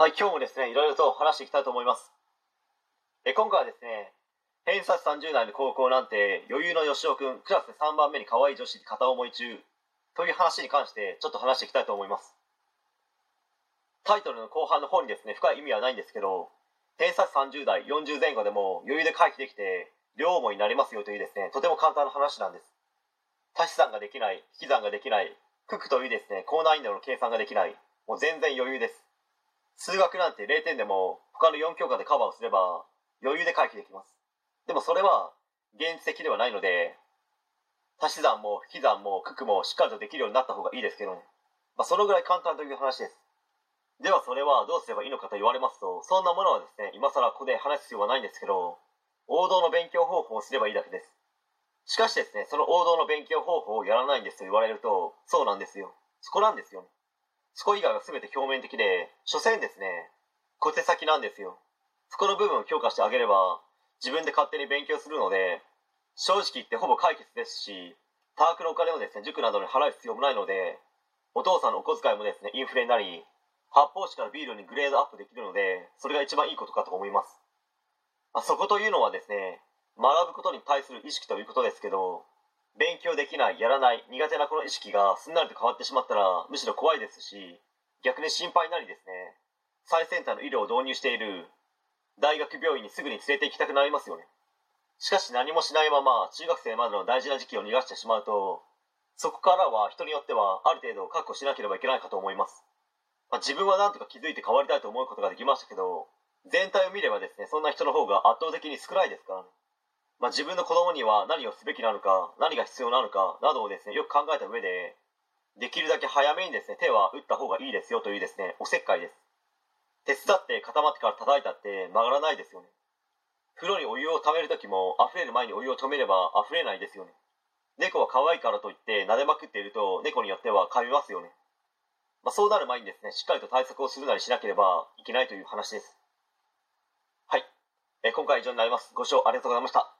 はい、今日もですね、いろいろと話していきたいと思います。え今回はですね、偏差値30代の高校なんて余裕の吉尾くん、クラスで3番目に可愛い女子に片思い中という話に関してちょっと話していきたいと思います。タイトルの後半の方にですね、深い意味はないんですけど、偏差値30代、40前後でも余裕で回避できて、両思いになりますよというですね、とても簡単な話なんです。足し算ができない、引き算ができない、九九というですね、高難易度の計算ができない、もう全然余裕です。数学なんて0点でも他の4教科でカバーをすれば余裕で回避できます。でもそれは現実的ではないので、足し算も引き算も九九もしっかりとできるようになった方がいいですけどね。まあ、そのぐらい簡単という話です。ではそれはどうすればいいのかと言われますと、そんなものはですね、今更ここで話す必要はないんですけど、王道の勉強方法をすればいいだけです。しかしですね、その王道の勉強方法をやらないんですと言われると、そうなんですよ。そこなんですよ、ね。そこ以外は全て表面的で、所詮ですね、小手先なんですよ。そこの部分を強化してあげれば、自分で勝手に勉強するので、正直言ってほぼ解決ですし、多額のお金をですね、塾などに払う必要もないので、お父さんのお小遣いもですね、インフレになり、発泡酒からビールにグレードアップできるので、それが一番いいことかと思います。まあ、そこというのはですね、学ぶことに対する意識ということですけど、勉強できない、やらない、苦手なこの意識がすんなりと変わってしまったら、むしろ怖いですし、逆に心配なりですね、最先端の医療を導入している大学病院にすぐに連れて行きたくなりますよね。しかし何もしないまま中学生までの大事な時期を逃がしてしまうと、そこからは人によってはある程度確保しなければいけないかと思います。まあ、自分は何とか気づいて変わりたいと思うことができましたけど、全体を見ればですね、そんな人の方が圧倒的に少ないですからね。まあ、自分の子供には何をすべきなのか、何が必要なのかなどをですね、よく考えた上で、できるだけ早めにですね、手は打った方がいいですよというですね、おせっかいです。手伝って固まってから叩いたって曲がらないですよね。風呂にお湯を溜める時も溢れる前にお湯を止めれば溢れないですよね。猫は可愛いからといって撫でまくっていると猫によっては噛みますよね。まあ、そうなる前にですね、しっかりと対策をするなりしなければいけないという話です。はい。え今回は以上になります。ご視聴ありがとうございました。